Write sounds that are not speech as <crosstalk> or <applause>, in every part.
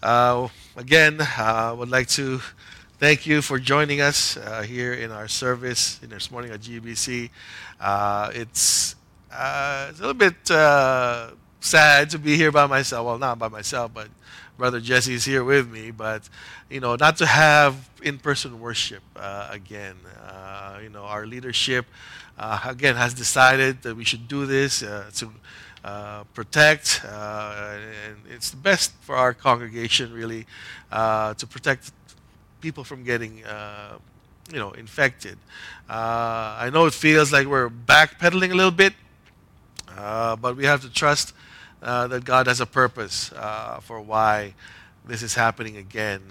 Uh, again, I uh, would like to thank you for joining us uh, here in our service in this morning at GBC. Uh, it's, uh, it's a little bit uh, sad to be here by myself. Well, not by myself, but Brother Jesse is here with me. But you know, not to have in-person worship again. you know, our leadership again has decided that we should do this to uh, protect, uh, and it's the best for our congregation really uh, to protect people from getting, uh, you know, infected. I know it feels like we're backpedaling a little bit, but we have to trust that God has a purpose for why this is happening again,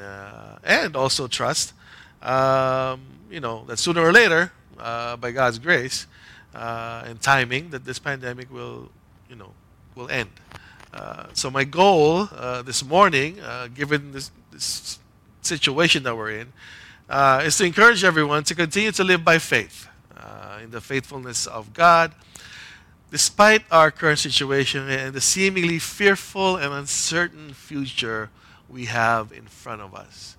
and also trust, um, you know, that sooner or later, by God's grace. Uh, and timing that this pandemic will you know, will end. Uh, so my goal uh, this morning, uh, given this, this, situation that we're in, uh, is to encourage everyone to continue to live by faith uh, in the faithfulness of God, despite our current situation and the seemingly fearful and uncertain future we have in front of us.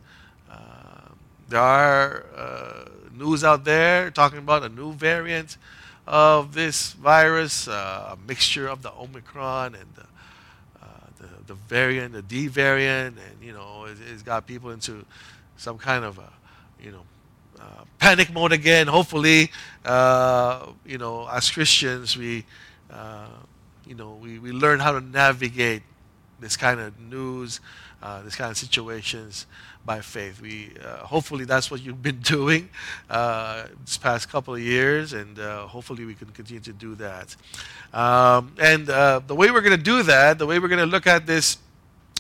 Uh, there are news out there talking about a new variant of this virus, uh, a mixture of the Omicron and the, uh, the, the, variant, the D variant, and you know, it, has got people into some kind of a, you know, uh, panic mode again. Hopefully, uh, you know, as Christians, we, uh, you know, we, we learn how to navigate this kind of news, uh, this kind of situations by faith. We uh, hopefully that's what you've been <laughs> doing uh, this past couple of years, and uh, hopefully we can continue to do that. Um, and uh, the way we're going to do that, the way we're going to look at this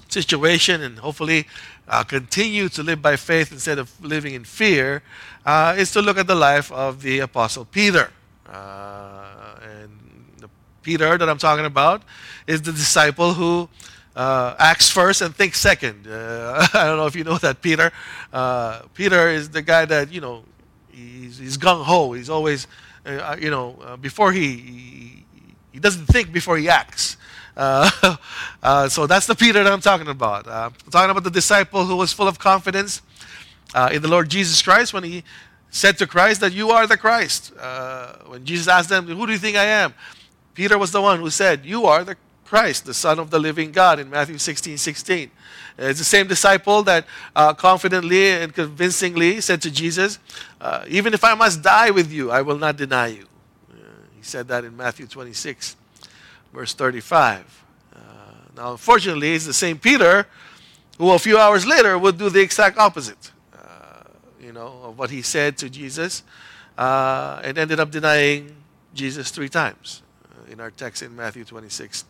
situation, and hopefully uh, continue to live by faith instead of living in fear, uh, is to look at the life of the apostle Peter. and Peter that I'm talking about is the disciple who uh, acts first and thinks second. Uh, <laughs> I don't know if you know that Peter. Uh, Peter is the guy that you know he's, he's gung ho. He's always uh, uh, you know uh, before he, he, he doesn't think before he acts. <laughs> so that's the Peter that I'm talking about. I'm talking about the disciple who was full of confidence in the Lord Jesus Christ when he said to Christ that you are the Christ. when Jesus asked them, "Who do you think I am?" Peter was the one who said, "You are the Christ, the Son of the living God, in Matthew 16 16. It's the same disciple that uh, confidently and convincingly said to Jesus, uh, Even if I must die with you, I will not deny you. Uh, he said that in Matthew 26, verse 35. Uh, now, unfortunately, it's the same Peter who a few hours later would do the exact opposite, uh, you know, of what he said to Jesus, uh, and ended up denying Jesus three times in our text in Matthew 26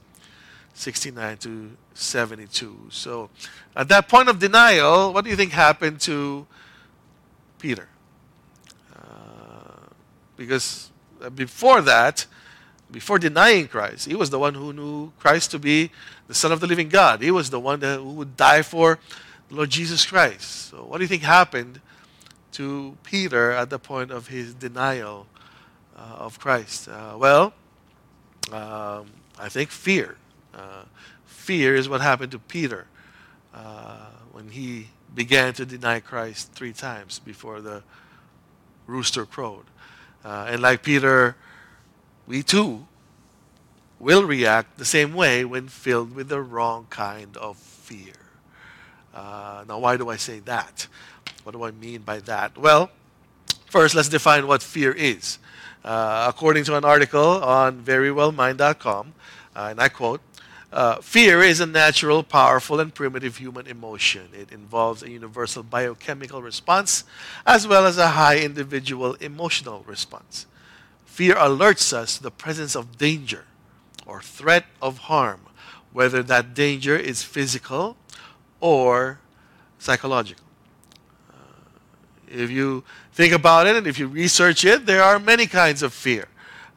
69 to 72. So, at that point of denial, what do you think happened to Peter? Uh, because uh, before that, before denying Christ, he was the one who knew Christ to be the Son of the living God. He was the one that, who would die for the Lord Jesus Christ. So, what do you think happened to Peter at the point of his denial uh, of Christ? Uh, well, um, I think fear. Uh, fear is what happened to Peter uh, when he began to deny Christ three times before the rooster crowed. Uh, and like Peter, we too will react the same way when filled with the wrong kind of fear. Uh, now, why do I say that? What do I mean by that? Well, first, let's define what fear is. Uh, according to an article on verywellmind.com, uh, and I quote, uh, fear is a natural, powerful, and primitive human emotion. It involves a universal biochemical response as well as a high individual emotional response. Fear alerts us to the presence of danger or threat of harm, whether that danger is physical or psychological. Uh, if you think about it and if you research it, there are many kinds of fear.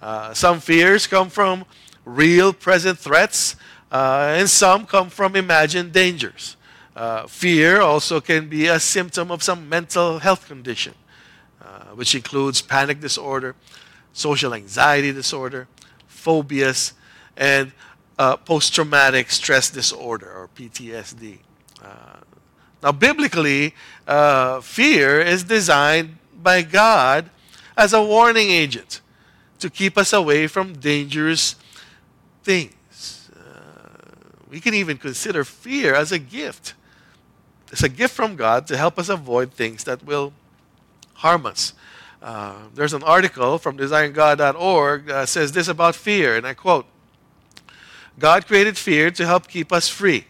Uh, some fears come from real present threats uh, and some come from imagined dangers. Uh, fear also can be a symptom of some mental health condition, uh, which includes panic disorder, social anxiety disorder, phobias, and uh, post traumatic stress disorder or PTSD. Uh, now, biblically, uh, fear is designed by God as a warning agent to keep us away from dangerous things. We can even consider fear as a gift. It's a gift from God to help us avoid things that will harm us. Uh, there's an article from desiringgod.org that says this about fear, and I quote God created fear to help keep us free.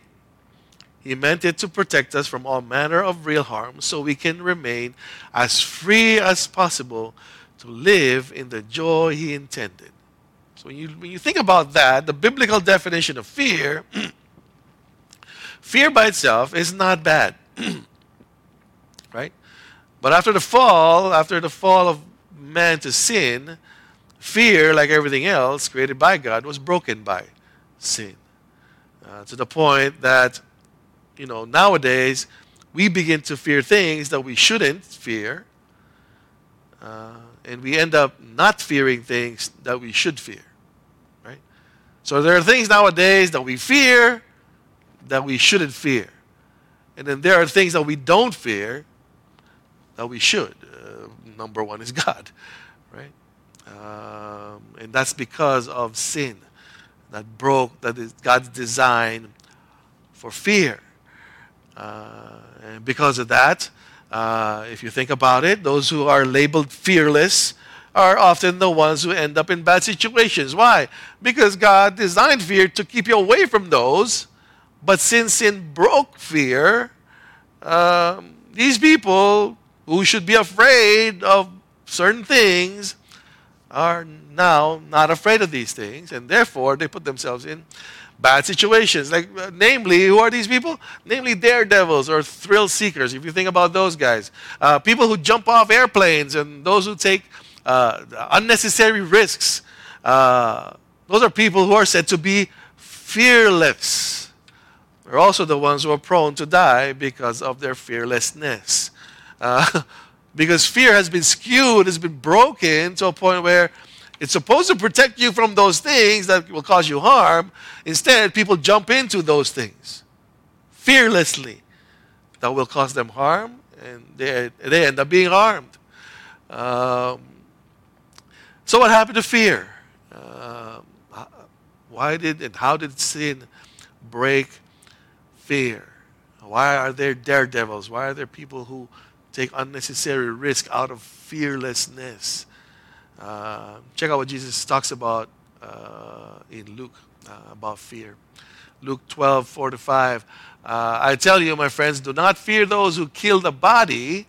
He meant it to protect us from all manner of real harm so we can remain as free as possible to live in the joy He intended. So when you, when you think about that, the biblical definition of fear, <clears throat> fear by itself is not bad. <clears throat> right? But after the fall, after the fall of man to sin, fear, like everything else created by God, was broken by sin. Uh, to the point that, you know, nowadays we begin to fear things that we shouldn't fear. Uh, and we end up not fearing things that we should fear. So there are things nowadays that we fear that we shouldn't fear. And then there are things that we don't fear that we should. Uh, number one is <laughs> God, right? Um, and that's because of sin that broke that is God's design for fear. Uh, and because of that, uh, if you think about it, those who are labeled fearless are often the ones who end up in bad situations. Why? Because God designed fear to keep you away from those, but since sin broke fear, um, these people who should be afraid of certain things are now not afraid of these things, and therefore they put themselves in bad situations. Like, uh, namely, who are these people? Namely, daredevils or thrill seekers. If you think about those guys, uh, people who jump off airplanes and those who take uh, unnecessary risks. Uh, those are people who are said to be fearless. They're also the ones who are prone to die because of their fearlessness. Uh, <laughs> because fear has been skewed, has been broken to a point where it's supposed to protect you from those things that will cause you harm. Instead, people jump into those things fearlessly that will cause them harm, and they, they end up being harmed. Um, so, what happened to fear? Um, why did and how did sin break fear? Why are there daredevils? Why are there people who take unnecessary risk out of fearlessness. Uh, check out what Jesus talks about uh, in Luke uh, about fear. Luke 12, 4 to 5. Uh, I tell you, my friends, do not fear those who kill the body,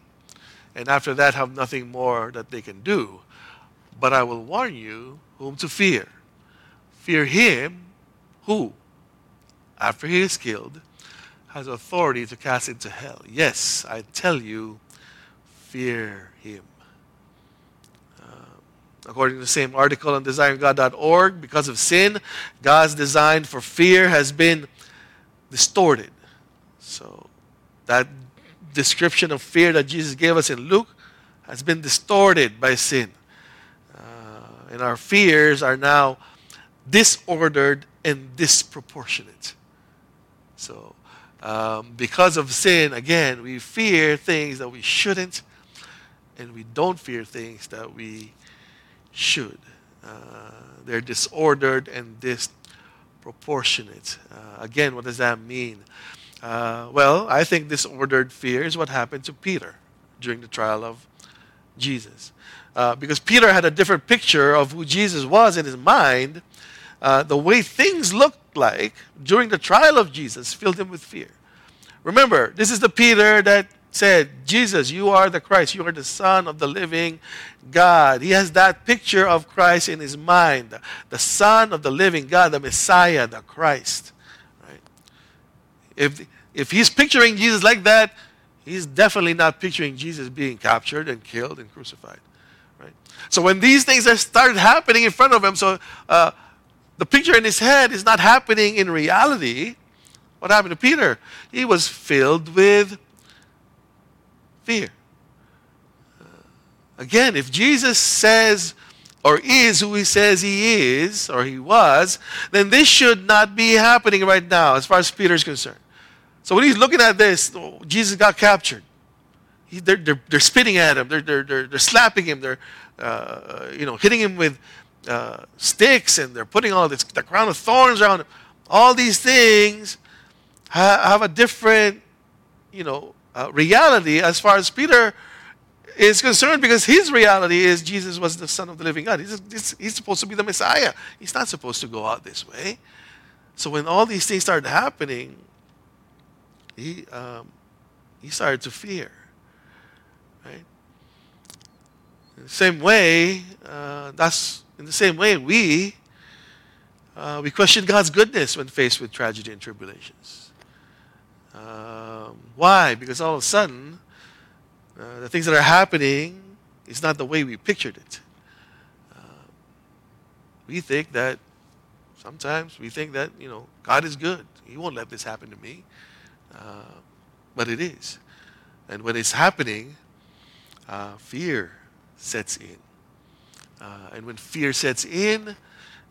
and after that have nothing more that they can do. But I will warn you whom to fear. Fear him who, after he is killed, has authority to cast into hell. Yes, I tell you, fear him. Uh, according to the same article on desiringgod.org, because of sin, God's design for fear has been distorted. So, that description of fear that Jesus gave us in Luke has been distorted by sin. And our fears are now disordered and disproportionate. So, um, because of sin, again, we fear things that we shouldn't and we don't fear things that we should. Uh, they're disordered and disproportionate. Uh, again, what does that mean? Uh, well, I think disordered fear is what happened to Peter during the trial of Jesus. Uh, because Peter had a different picture of who Jesus was in his mind, uh, the way things looked like during the trial of Jesus filled him with fear. Remember, this is the Peter that said, Jesus, you are the Christ. You are the Son of the living God. He has that picture of Christ in his mind. The Son of the living God, the Messiah, the Christ. Right? If, if he's picturing Jesus like that, he's definitely not picturing Jesus being captured and killed and crucified. So when these things are started happening in front of him, so uh, the picture in his head is not happening in reality. What happened to Peter? He was filled with fear. Uh, again, if Jesus says or is who he says he is or he was, then this should not be happening right now as far as Peter is concerned. So when he's looking at this, Jesus got captured. He, they're, they're, they're spitting at him. They're, they're, they're, they're slapping him. They're uh, you know, hitting him with uh, sticks and they're putting all this, the crown of thorns around him. All these things ha- have a different, you know, uh, reality as far as Peter is concerned because his reality is Jesus was the Son of the living God. He's, he's, he's supposed to be the Messiah. He's not supposed to go out this way. So when all these things started happening, he, um, he started to fear. Right? In the same way, uh, that's in the same way we uh, we question God's goodness when faced with tragedy and tribulations. Um, why? Because all of a sudden, uh, the things that are happening is not the way we pictured it. Uh, we think that sometimes we think that you know God is good. He won't let this happen to me, uh, but it is. And when it's happening, uh, fear sets in. Uh, and when fear sets in,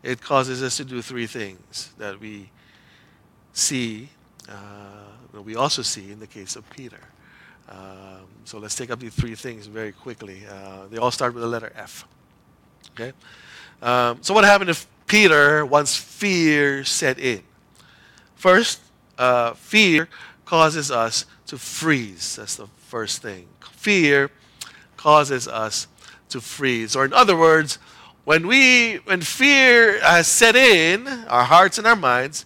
it causes us to do three things that we see, uh, we also see in the case of Peter. Um, so let's take up these three things very quickly. Uh, they all start with the letter F. Okay? Um, so what happened if Peter, once fear set in? First, uh, fear causes us to freeze. That's the first thing. Fear causes us to freeze. Or in other words, when we when fear has set in our hearts and our minds,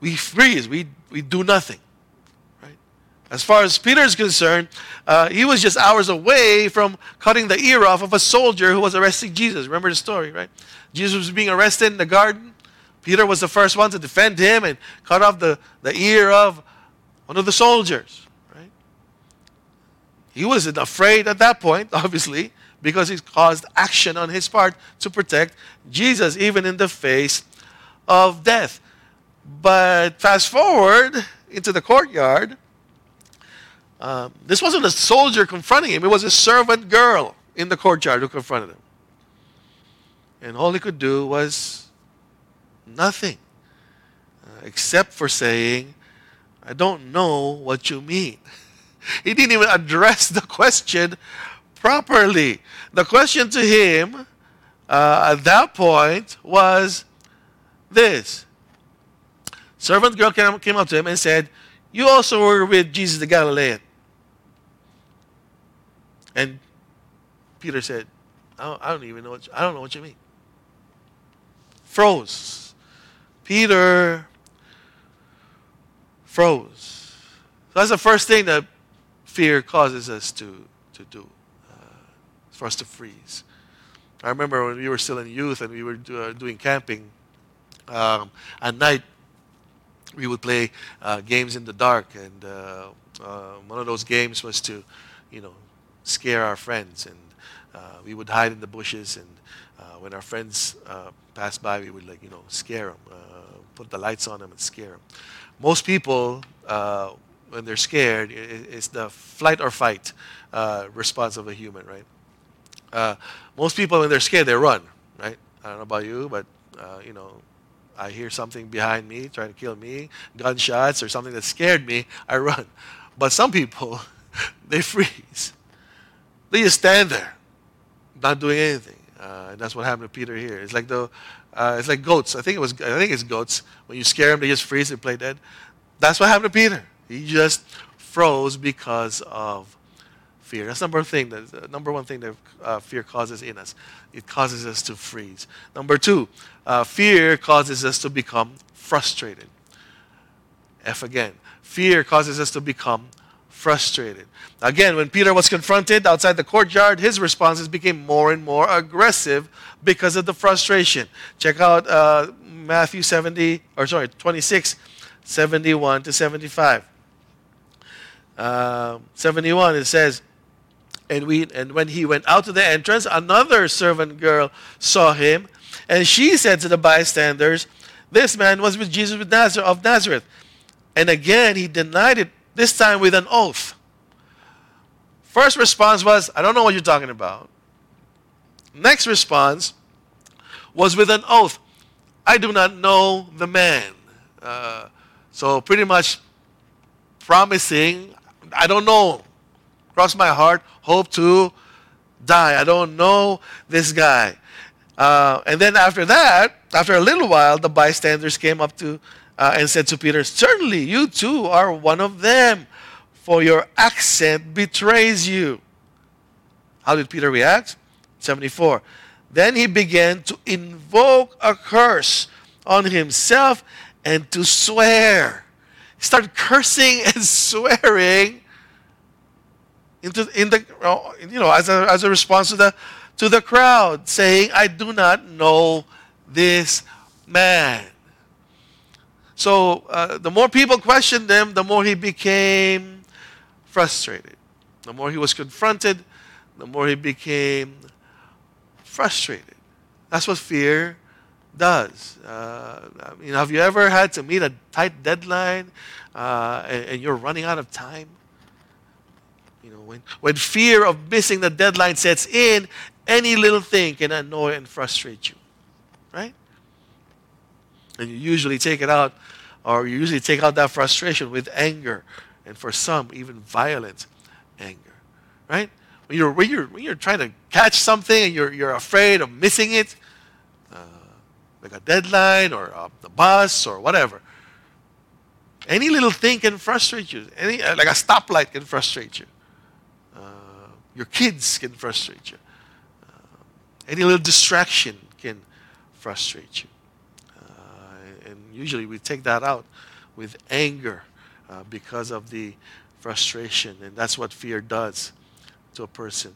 we freeze. We we do nothing. Right? As far as Peter is concerned, uh, he was just hours away from cutting the ear off of a soldier who was arresting Jesus. Remember the story, right? Jesus was being arrested in the garden. Peter was the first one to defend him and cut off the, the ear of one of the soldiers. He wasn't afraid at that point, <laughs> obviously, because he caused action on his part to protect Jesus, even in the face of death. But fast forward into the courtyard, um, this wasn't a soldier confronting him, it was a servant girl in the courtyard who confronted him. And all he could do was nothing, uh, except for saying, I don't know what you mean. <laughs> He didn't even address the question properly. The question to him uh, at that point was this Servant girl came, came up to him and said, You also were with Jesus the Galilean. And Peter said, I don't, I don't even know what I don't know what you mean. Froze. Peter froze. So that's the first thing that fear causes us to, to do, uh, for us to freeze. I remember when we were still in youth and we were do, uh, doing camping, um, at night we would play uh, games in the dark, and uh, uh, one of those games was to, you know, scare our friends, and uh, we would hide in the bushes, and when our friends passed by, we would like, you know, scare them, put the lights on them and scare them. Most people when they're scared, it's the flight or fight uh, response of a human, right? Uh, most people, when they're scared, they run, right? I don't know about you, but uh, you know, I hear something behind me trying to kill me, gunshots or something that scared me, I run. But some people, <laughs> they freeze. They just stand there, not doing anything. Uh, and that's what happened to Peter here. It's like the, uh, it's like goats. I think it was. I think it's goats. When you scare them, they just freeze and play dead. That's what happened to Peter. He just froze because of fear. That's number thing. That number one thing that uh, fear causes in us. It causes us to freeze. Number two, uh, fear causes us to become frustrated. F again. Fear causes us to become frustrated. Again, when Peter was confronted outside the courtyard, his responses became more and more aggressive because of the frustration. Check out uh, Matthew 70, or sorry, 26, 71 to 75 uh, 71, it says, and, we, and when he went out to the entrance, another servant girl saw him, and she said to the bystanders, This man was with Jesus of Nazareth. And again, he denied it, this time with an oath. First response was, I don't know what you're talking about. Next response was with an oath, I do not know the man. Uh, so pretty much promising, I don't know, cross my heart, hope to die. I don't know this guy. Uh, and then after that, after a little while, the bystanders came up to uh, and said to Peter, Certainly, you too are one of them, for your accent betrays you. How did Peter react? 74. Then he began to invoke a curse on himself and to swear. He started cursing <laughs> and swearing into in the you know as a, as a response to the to the crowd saying I do not know this man. So uh, the more people questioned him, the more he became frustrated. The more he was confronted, the more he became frustrated. That's what fear does. Uh, I mean, have you ever had to meet a tight deadline uh, and, and, you're running out of time? When, when fear of missing the deadline sets in, any little thing can annoy and frustrate you, right? And you usually take it out, or you usually take out that frustration with anger, and for some, even violent anger, right? When you're, when you're, when you're trying to catch something and you're, you're afraid of missing it, uh, like a deadline or uh, the bus or whatever, any little thing can frustrate you. Any, uh, like a stoplight can frustrate you. Uh, your kids can frustrate you. Uh, any little distraction can frustrate you. Uh, and usually we take that out with anger because of the frustration. And that's what fear does to a person.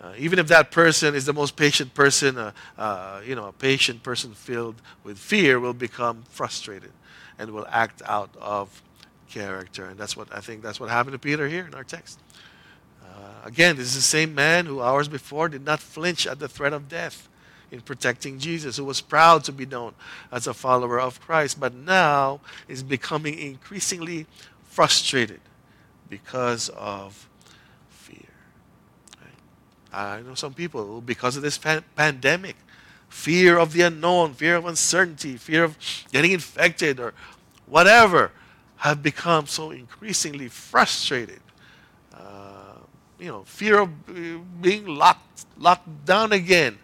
Uh, even if that person is the most patient person, uh, uh, you know, a patient person filled with fear will become frustrated and will act out of character. And that's what I think that's what happened to Peter here in our text. Uh, again, this is the same man who hours before did not flinch at the threat of death in protecting Jesus, who was proud to be known as a follower of Christ, but now is becoming increasingly frustrated because of fear. I know some people, who, because of this pan- pandemic, fear of the unknown, fear of uncertainty, fear of getting infected or whatever, have become so increasingly frustrated. Uh, you know, fear of being locked, locked down again.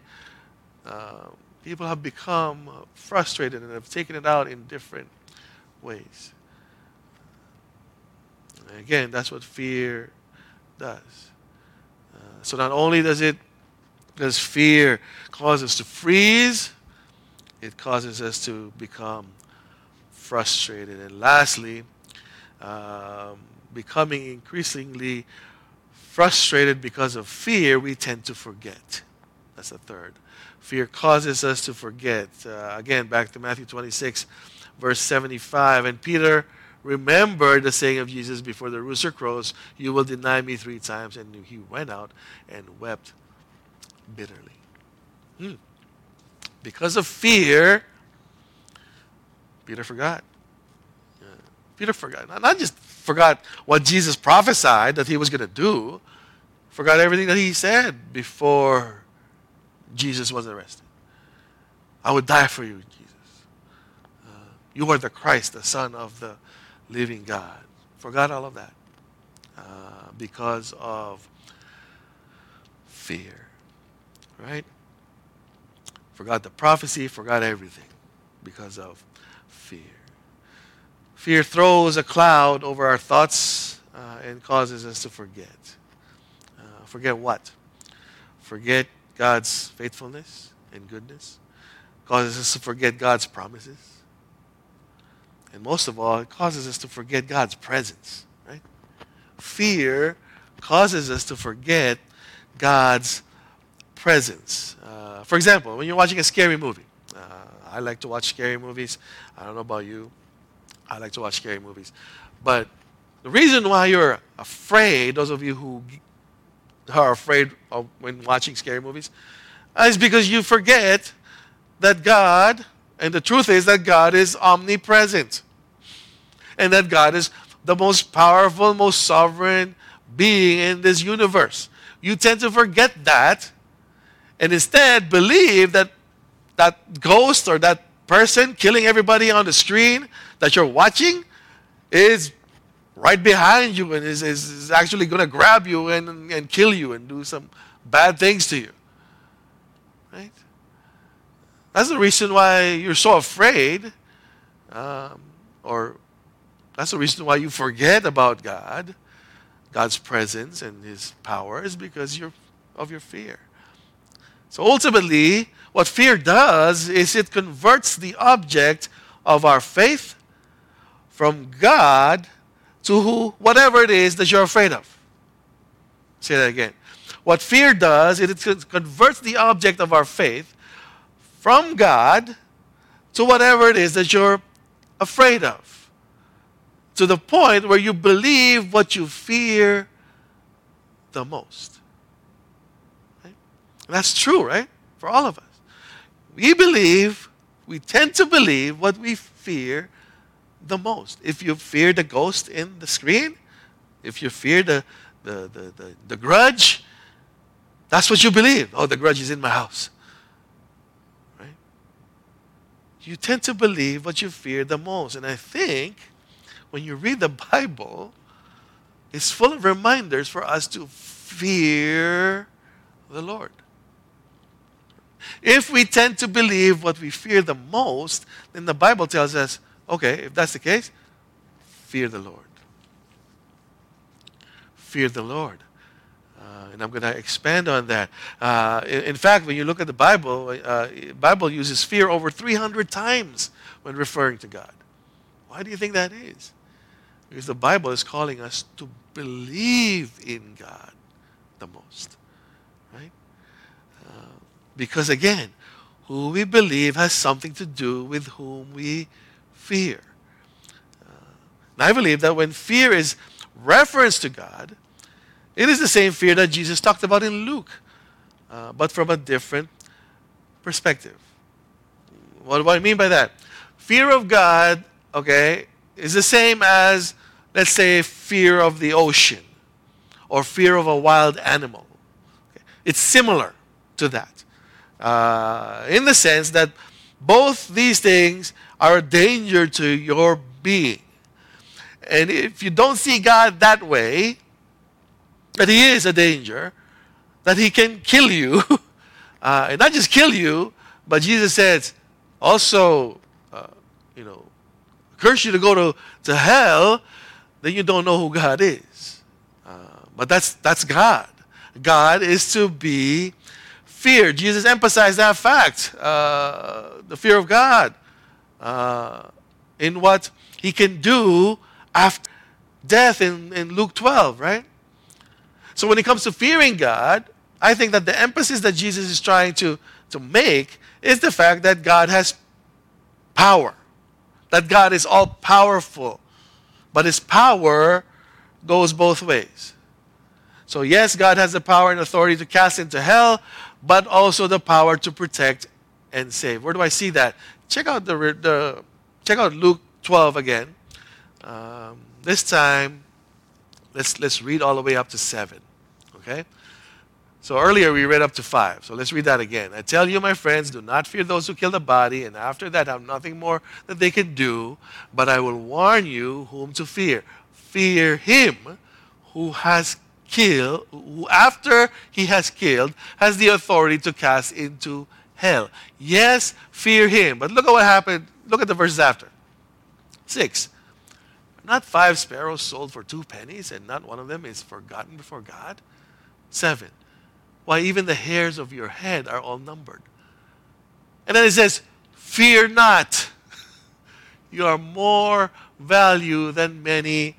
Uh, people have become frustrated and have taken it out in different ways. again, that's what fear does. So not only does it does fear cause us to freeze, it causes us to become frustrated. And lastly, um, becoming increasingly frustrated because of fear, we tend to forget. That's the third. Fear causes us to forget. Uh, again, back to Matthew 26, verse 75. And Peter remembered the saying of Jesus before the rooster crows, You will deny me three times. And he went out and wept bitterly. Hmm. Because of fear, Peter forgot. Peter forgot. Not just forgot what Jesus prophesied that he was going to do, forgot everything that he said before Jesus was arrested. I would die for you, Jesus. Uh, you are the Christ, the Son of the living God. Forgot all of that uh, because of fear, right? Forgot the prophecy, forgot everything because of fear. Fear throws a cloud over our thoughts uh, and causes us to forget. Uh, forget what? Forget God's faithfulness and goodness. Causes us to forget God's promises and most of all, it causes us to forget God's presence, right? Fear causes us to forget God's presence. Uh, for example, when you're watching a scary movie, uh, I like to watch scary movies. I don't know about you. I like to watch scary movies. But the reason why you're afraid, those of you who are afraid of when watching scary movies, uh, is because you forget that God and the truth is that God is omnipresent. And that God is the most powerful, most sovereign being in this universe. You tend to forget that and instead believe that that ghost or that person killing everybody on the screen that you're watching is right behind you and is, is, is actually going to grab you and, and kill you and do some bad things to you. Right? That's the reason why you're so afraid, um, or that's the reason why you forget about God, God's presence and His power, is because you're, of your fear. So ultimately, what fear does is it converts the object of our faith from God to who, whatever it is that you're afraid of. Say that again. What fear does, is it converts the object of our faith from God to whatever it is that you're afraid of. To the point where you believe what you fear the most. Right? That's true, right? For all of us. We believe, we tend to believe what we fear the most. If you fear the ghost in the screen, if you fear the, the, the, the, the grudge, that's what you believe. Oh, the grudge is in my house. Right? You tend to believe what you fear the most. And I think when you read the Bible, it's full of reminders for us to fear the Lord. If we tend to believe what we fear the most, then the Bible tells us Okay, if that's the case, fear the Lord. Fear the Lord. Uh, and I'm going to expand on that. Uh, in, in, fact, when you look at the Bible, uh, Bible uses fear over 300 times when referring to God. Why do you think that is? Because the Bible is calling us to believe in God the most, because again, who we believe has something to do with whom we fear. Uh, and I believe that when fear is reference to God, it is the same fear that Jesus talked about in Luke, uh, but from a different perspective. What do I mean by that? Fear of God, okay, is the same as, let's say, fear of the ocean or fear of a wild animal. Okay. It's similar to that uh, in the sense that both these things are a danger to your being. And if you don't see God that way, that He is a danger, that He can kill you, <laughs> uh, and not just kill you, but Jesus says, also, uh, you know, curse you to go to, to hell, then you don't know who God is. Uh, but that's, that's God. God is to be feared. Jesus emphasized that fact, uh, the fear of God uh, in what he can do after death in, in Luke 12, right? So when it comes to fearing God, I think that the emphasis that Jesus is trying to, to make is the fact that God has power, that God is all powerful. But his power goes both ways. So, yes, God has the power and authority to cast into hell, but also the power to protect and save. Where do I see that? check out the, the check out Luke 12 again. Um, this time, let's let's read all the way up to seven. Okay. So earlier we read up to five. So let's read that again. I tell you, my friends, do not fear those who kill the body, and after that have nothing more that they can do. But I will warn you whom to fear. Fear him who has who after he has killed, has the authority to cast into hell. Yes, fear him. But look at what happened. Look at the verses after. Six. Not five sparrows sold for two pennies, and not one of them is forgotten before God? Seven. Why, even the hairs of your head are all numbered. And then it says, Fear not. <laughs> You are more value than many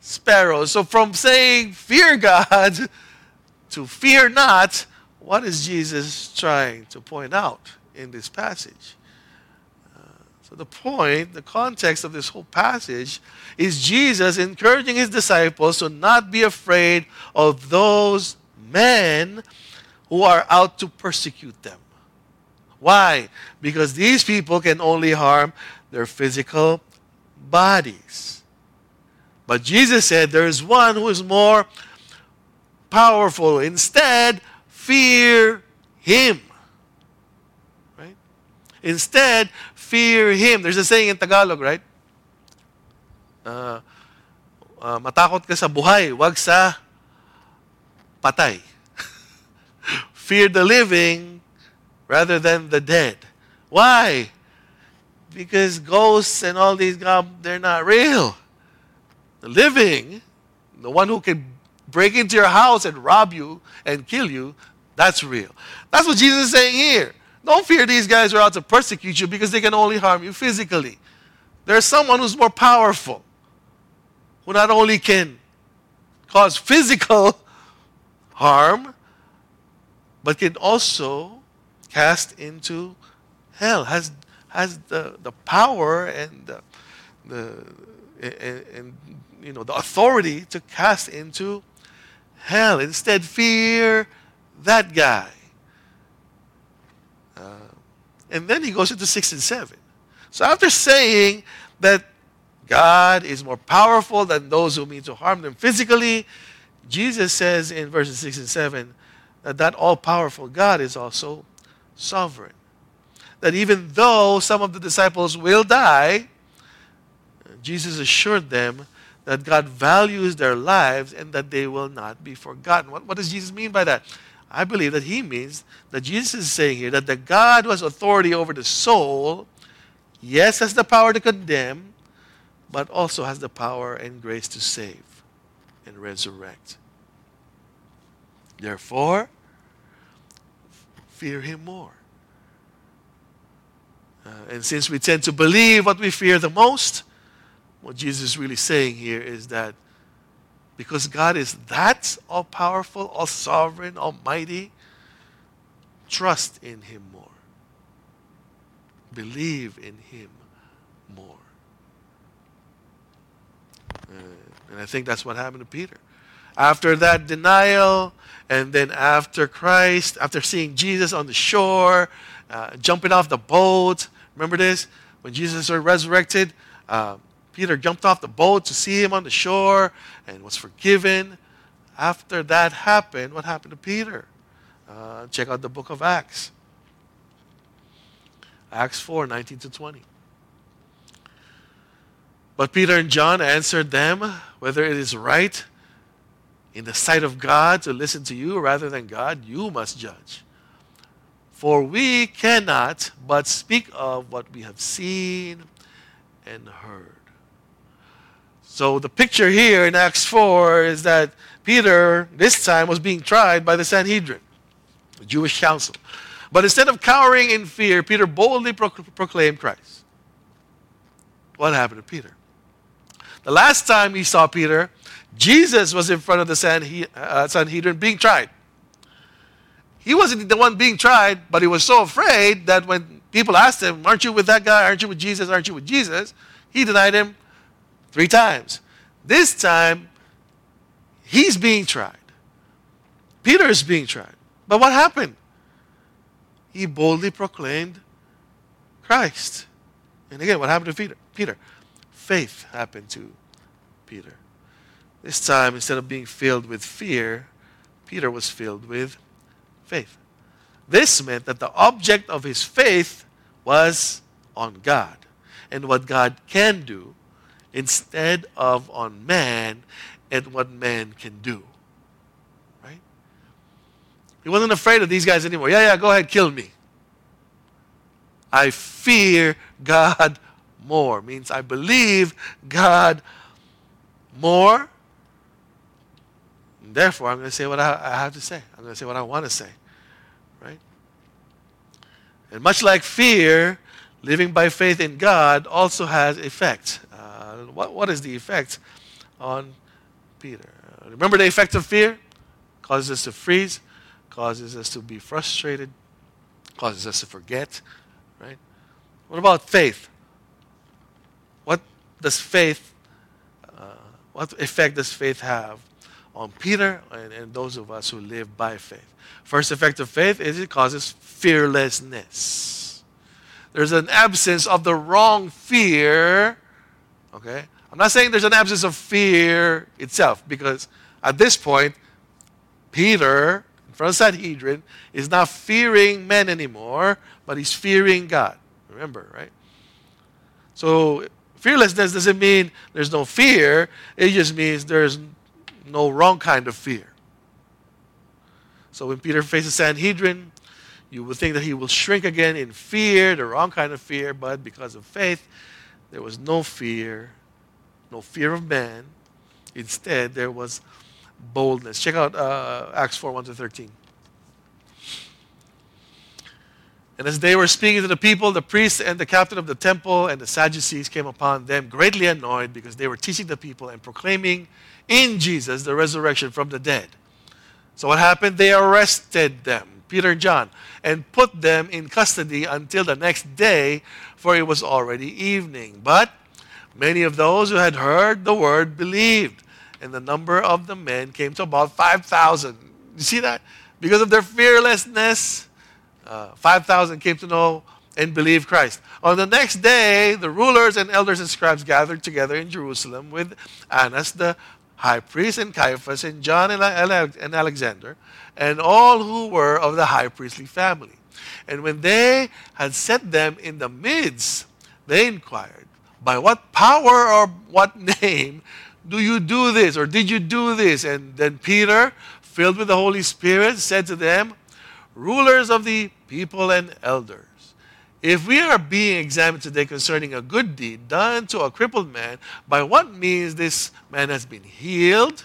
sparrows. So from saying fear God <laughs> to fear not, what is Jesus trying to point out in this passage? Uh, so, the point, the context of this whole passage is Jesus encouraging his disciples to not be afraid of those men who are out to persecute them. Why? Because these people can only harm their physical bodies. But Jesus said there is one who is more powerful. Instead, fear Him. Right? Instead, fear Him. There's a saying in Tagalog, right? Uh, uh, matakot ka sa buhay, wag sa patay. <laughs> Fear the living rather than the dead. Why? Because ghosts and all these they're not real. The living, the one who can break into your house and rob you and kill you, that's real. That's what Jesus is saying here. Don't fear these guys who are out to persecute you because they can only harm you physically. There's someone who's more powerful, who not only can cause physical <laughs> harm, but can also cast into hell, has, has the, the power and the, the and, and you know the authority to cast into hell. Instead, fear that guy. Uh, and then he goes into 6 and 7. So after saying that God is more powerful than those who mean to harm them physically, Jesus says in verses 6 and 7 that that all powerful God is also sovereign. That even though some of the disciples will die, Jesus assured them that God values their lives and that they will not be forgotten. What, what does Jesus mean by that? I believe that he means that Jesus is saying here that the God who has authority over the soul, yes, has the power to condemn, but also has the power and grace to save and resurrect. Therefore, fear him more. Uh, and since we tend to believe what we fear the most, what Jesus is really saying here is that because God is that all powerful, all sovereign, almighty, trust in Him more. Believe in Him more. Uh, and I think that's what happened to Peter. After that denial, and then after Christ, after seeing Jesus on the shore, uh, jumping off the boat, remember this? When Jesus was resurrected, uh, Peter jumped off the boat to see him on the shore and was forgiven. After that happened, what happened to Peter? Uh, check out the book of Acts. Acts 4 19 to 20. But Peter and John answered them whether it is right in the sight of God to listen to you rather than God, you must judge. For we cannot but speak of what we have seen and heard. So the picture here in Acts 4 is that Peter, this time, was being tried by the Sanhedrin, the Jewish council. But instead of cowering in fear, Peter boldly proclaimed Christ. What happened to Peter? The last time he saw Peter, Jesus was in front of the uh, Sanhedrin being tried. He wasn't the one being tried, but he was so afraid that when people asked him, Aren't you with that guy? Aren't you with Jesus? Aren't you with Jesus? He denied him Three times. This time, he's being tried. Peter is being tried. But what happened? He boldly proclaimed Christ. And again, what happened to Peter? Peter. Faith happened to Peter. This time, instead of being filled with fear, Peter was filled with faith. This meant that the object of his faith was on God and what God can do instead of on man and what man can do. Right? He wasn't afraid of these guys anymore. Yeah, yeah, go ahead, kill me. I fear God more. Means I believe God more. And therefore, I'm going to say what I, I have to say. I'm going to say what I want to say. Right? And much like fear, living by faith in God also has effects what, what is the effect on Peter? Remember the effect of fear? Causes us to freeze, causes us to be frustrated, causes us to forget, right? What about faith? What does faith, uh, what effect does faith have on Peter and, and those of us who live by faith? First effect of faith is it causes fearlessness. There's an absence of the wrong fear Okay? I'm not saying there's an absence of fear itself, because at this point, Peter, in front of Sanhedrin, is not fearing men anymore, but he's fearing God. Remember, right? So, Fearlessness doesn't mean there's no fear, it just means there's no wrong kind of fear. So when Peter faces Sanhedrin, you would think that he will shrink again in fear, the wrong kind of fear, but because of faith, there was no fear, no fear of man. Instead, there was boldness. Check out uh, Acts 4 1 to 13. And as they were speaking to the people, the priests and the captain of the temple and the Sadducees came upon them, greatly annoyed because they were teaching the people and proclaiming in Jesus the resurrection from the dead. So what happened? They arrested them, Peter and John, and put them in custody until the next day, for it was already evening. But many of those who had heard the word believed, and the number of the men came to about 5,000. You see that? Because of their fearlessness, uh, 5,000 came to know and believe Christ. On the next day, the rulers and elders and scribes gathered together in Jerusalem with Annas the high priest and Caiaphas and John and Alexander and all who were of the high priestly family. And when they had set them in the midst, they inquired, By what power or what name do you do this? Or did you do this? And then Peter, filled with the Holy Spirit, said to them, rulers of the people and elders. If we are being examined today concerning a good deed done to a crippled man, by what means this man has been healed,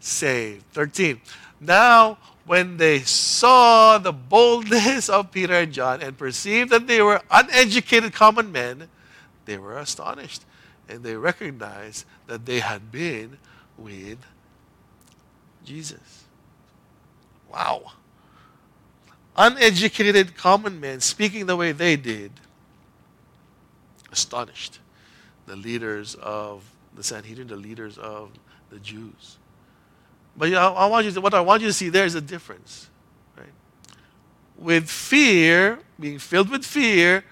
13. Now, when they saw the boldness of Peter and John and perceived that they were uneducated common men, they were astonished and they recognized that they had been with Jesus. Wow. Uneducated common men speaking the way they did astonished the leaders of the Sanhedrin, the leaders of the Jews. But I, I want you to, what I want you to see there is a difference. Right? With fear, being filled with fear,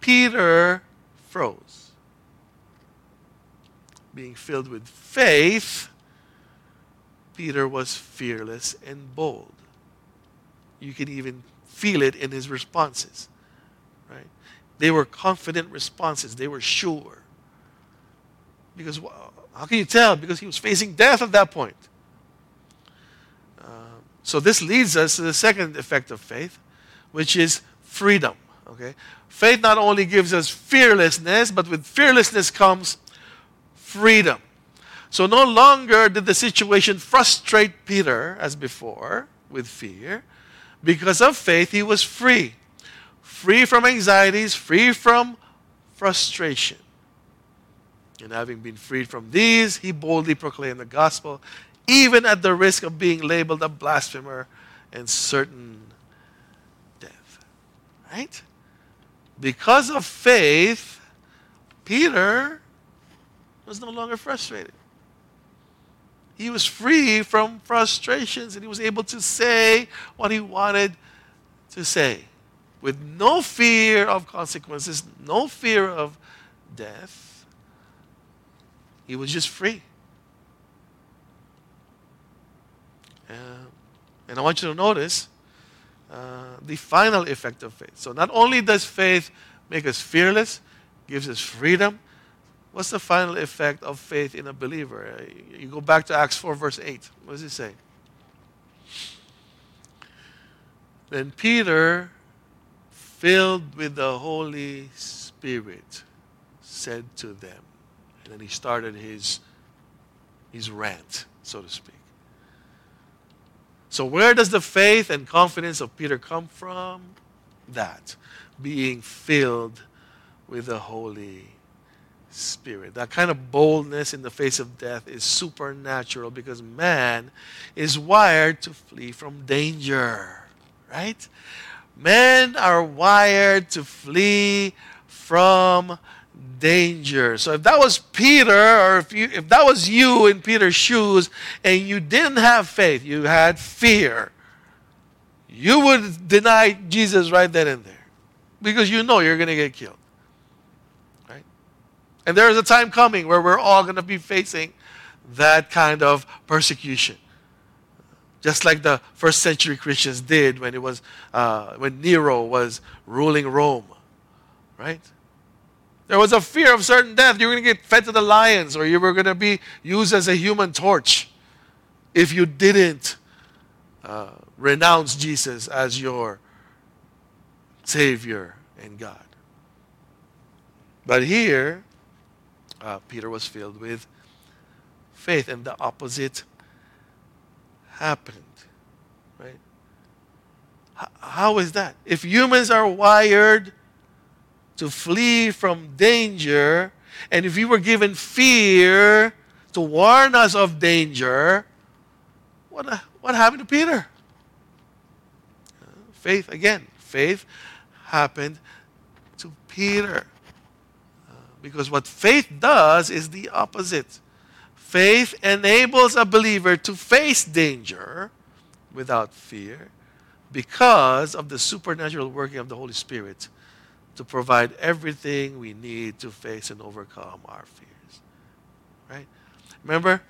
Peter froze. Being filled with faith, Peter was fearless and bold. You can even feel it in his responses. Right? They were confident responses. They were sure. Because how can you tell? Because he was facing death at that point. So this leads us to the second effect of faith, which is freedom. Okay? Faith not only gives us fearlessness, but with fearlessness comes freedom. So no longer did the situation frustrate Peter as before with fear. Because of faith, he was free. Free from anxieties, free from frustration. And having been freed from these, he boldly proclaimed the gospel, even at the risk of being labeled a blasphemer and certain death. Right? Because of faith, Peter was no longer frustrated. He was free from frustrations and he was able to say what he wanted to say with no fear of consequences, no fear of death. He was just free. Uh, and I want you to notice uh, the final effect of faith. So, not only does faith make us fearless, gives us freedom, What's the final effect of faith in a believer? You go back to Acts 4, verse 8. What does it say? Then Peter, filled with the Holy Spirit, said to them, and then he started his, his rant, so to speak. So, where does the faith and confidence of Peter come from? That, being filled with the Holy Spirit. That kind of boldness in the face of death is supernatural because man is wired to flee from danger, right? Men are wired to flee from danger. So if that was Peter, or if, you, if that was you in Peter's shoes, and you didn't have faith, you had fear, you would deny Jesus right then and there. Because you know you're going to get killed. Right? And there is a time coming where we're all going to be facing that kind of persecution. Just like the first century Christians did when it was uh, when Nero was ruling Rome. Right? There was a fear of certain death. You were going to get fed to the lions, or you were going to be used as a human torch if you didn't uh, renounce Jesus as your Savior and God. But here, uh, Peter was filled with faith, and the opposite happened. Right? H- how is that? If humans are wired to flee from danger, and if we were given fear to warn us of danger, what, what happened to Peter? faith, again, faith happened to Peter. Uh, because what faith does is the opposite. Faith enables a believer to face danger without fear because of the supernatural working of the Holy Spirit to provide everything we need to face and overcome our fears. Right? Remember,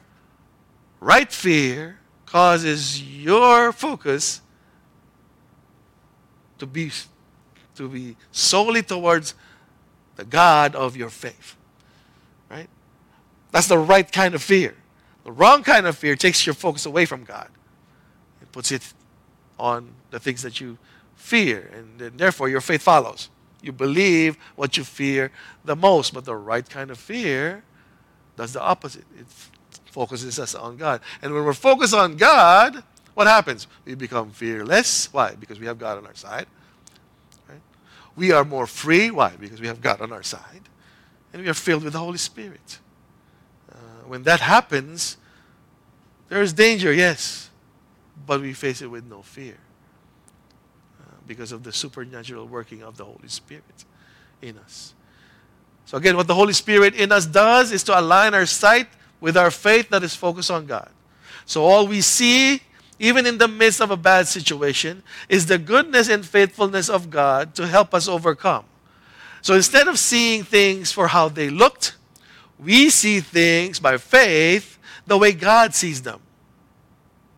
right fear causes your focus to be to be solely towards the God of your faith. Right? That's the right kind of fear. The wrong kind of fear takes your focus away from God. It puts it on the things that you fear, and therefore your faith follows. You believe what you fear the most, but the right kind of fear does the opposite. It focuses us on God. And when we're focused on God, what happens? We become fearless. Why? Because we have God on our side. Right? We are more free. Why? Because we have God on our side. And we are filled with the Holy Spirit. Uh, when that happens, there is danger, yes, but we face it with no fear because of the supernatural working of the Holy Spirit in us. So, again, what the Holy Spirit in us does is to align our sight with our faith that is focused on God. So, all we see, even in the midst of a bad situation, is the goodness and faithfulness of God to help us overcome. So, instead of seeing things for how they looked, we see things by faith the way God sees them.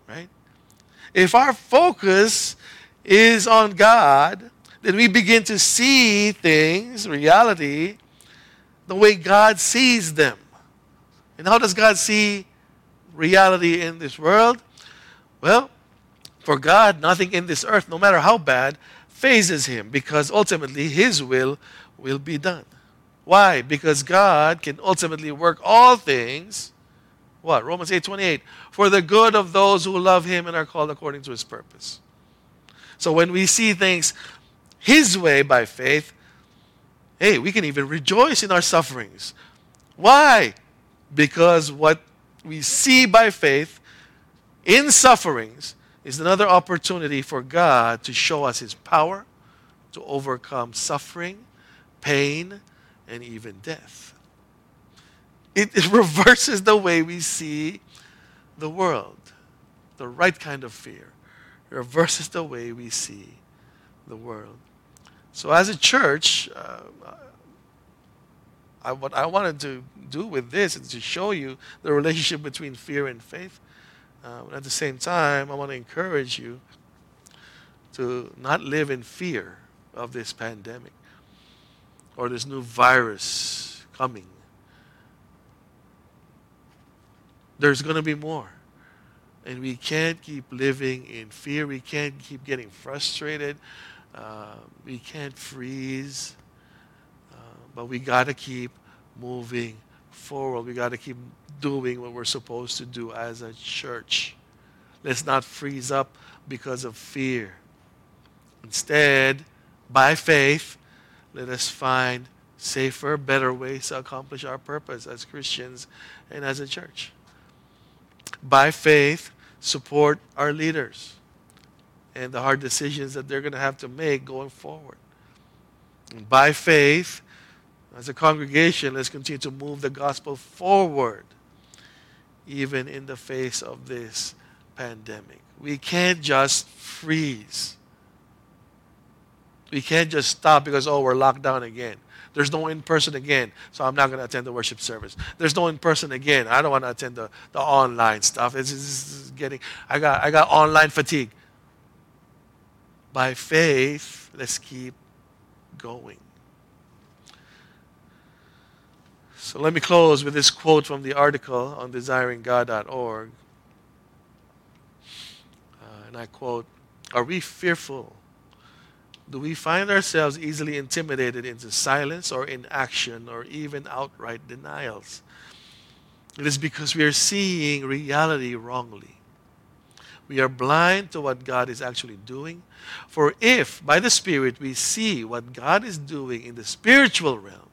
Right? If our focus is on God, then we begin to see things, reality, the way God sees them. And how does God see reality in this world? Well, for God, nothing in this earth, no matter how bad, fazes him because ultimately his will will be done. Why? Because God can ultimately work all things. What? Romans 8 28. For the good of those who love him and are called according to his purpose. So when we see things His way by faith, hey, we can even rejoice in our sufferings. Why? Because what we see by faith in sufferings is another opportunity for God to show us His power to overcome suffering, pain, and even death. It, it <laughs> reverses the way we see the world, the right kind of fear reverses the way we see the world. So, as a church, uh, I, what I wanted to do with this is to show you the relationship between fear and faith. Uh, at the same time, I want to encourage you to not live in fear of this pandemic or this new virus coming. There's going to be more. And we can't keep living in fear. We can't keep getting frustrated. Uh, we can't freeze. Uh, but we got to keep moving forward. We got to keep doing what we're supposed to do as a church. Let's not freeze up because of fear. Instead, by faith, let us find safer, better ways to accomplish our purpose as Christians and as a church. By faith, support our leaders and the hard decisions that they're going to have to make going forward. And by faith, As a congregation, let's continue to move the gospel forward, even in the face of this pandemic. We can't just freeze. We can't just stop because, oh, we're locked down again. There's no in person again, so I'm not going to attend the worship service. There's no in person again. I don't want to attend the, the online stuff. It's, it's, getting, I got, I got online fatigue. By faith, let's keep going. So let me close with this quote from the article on desiringgod.org. Uh, and I quote Are we fearful do we find ourselves easily intimidated into silence or inaction or even outright denials? It is because we are seeing reality wrongly. We are blind to what God is actually doing. For if, by the Spirit, we see what God is doing in the spiritual realm,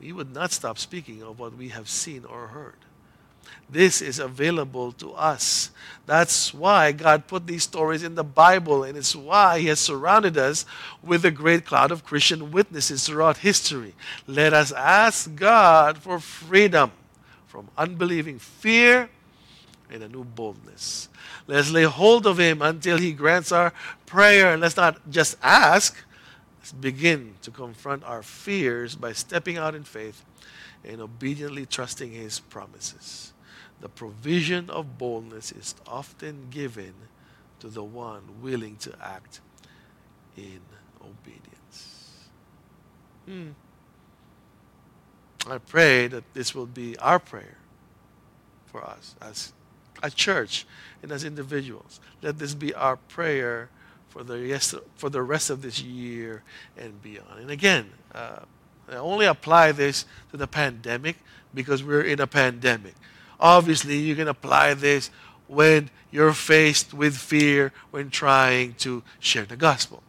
we would not stop speaking of what we have seen or heard. This is available to us. That's why God put these stories in the Bible, and it's why He has surrounded us with a great cloud of Christian witnesses throughout history. Let us ask God for freedom from unbelieving fear and a new boldness. Let's lay hold of Him until He grants our prayer. And let's not just ask, let's begin to confront our fears by stepping out in faith and obediently trusting His promises. The provision of boldness is often given to the one willing to act in obedience. Hmm. I pray that this will be our prayer for us as a church and as individuals. Let this be our prayer for the rest, for the rest of this year and beyond. And again, uh, I only apply this to the pandemic because we're in a pandemic. Obviously, you can apply this when you're faced with fear when trying to share the gospel,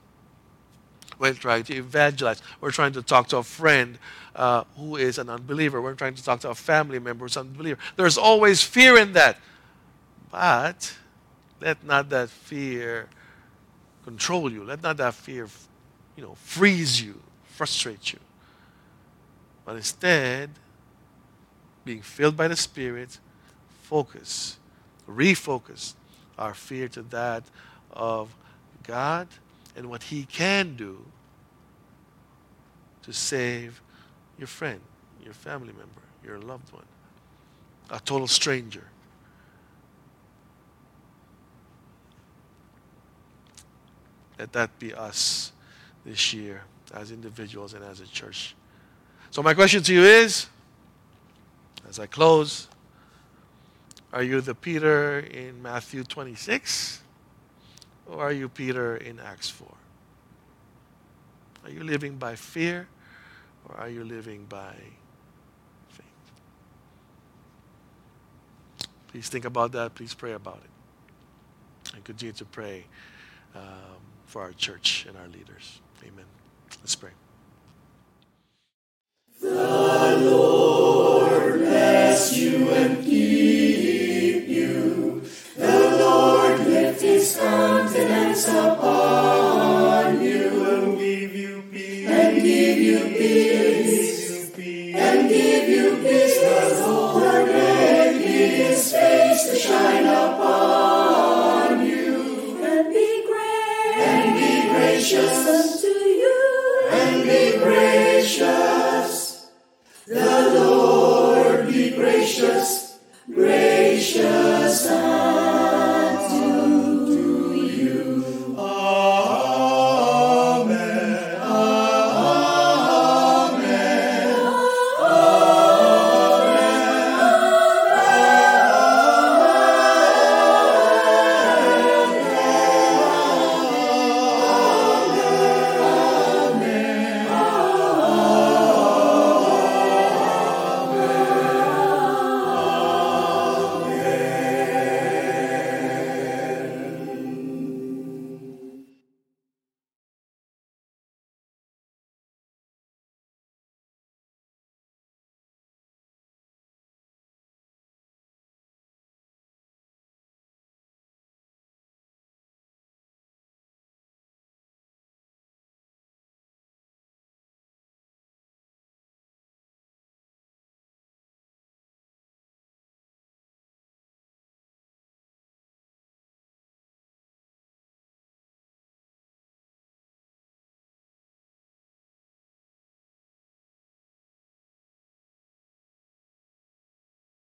when trying to evangelize, we're trying to talk to a friend uh, who is an unbeliever, we're trying to talk to a family member who's an unbeliever. There's always fear in that. But let not that fear control you. Let not that fear, you know, freeze you, frustrate you. But instead, being filled by the Spirit, focus, refocus our fear to that of God and what He can do to save your friend, your family member, your loved one, a total stranger. Let that be us this year as individuals and as a church. So, my question to you is as I close, are you the Peter in Matthew 26 or are you Peter in Acts 4? Are you living by fear or are you living by faith? Please think about that. Please pray about it. And continue to pray um, for our church and our leaders. Amen. Let's pray. The Lord bless you and keep you. The Lord lift his countenance upon you and give you peace. and give you peace. And give you peace. The Lord make his face to shine upon you. And be gracious. And be gracious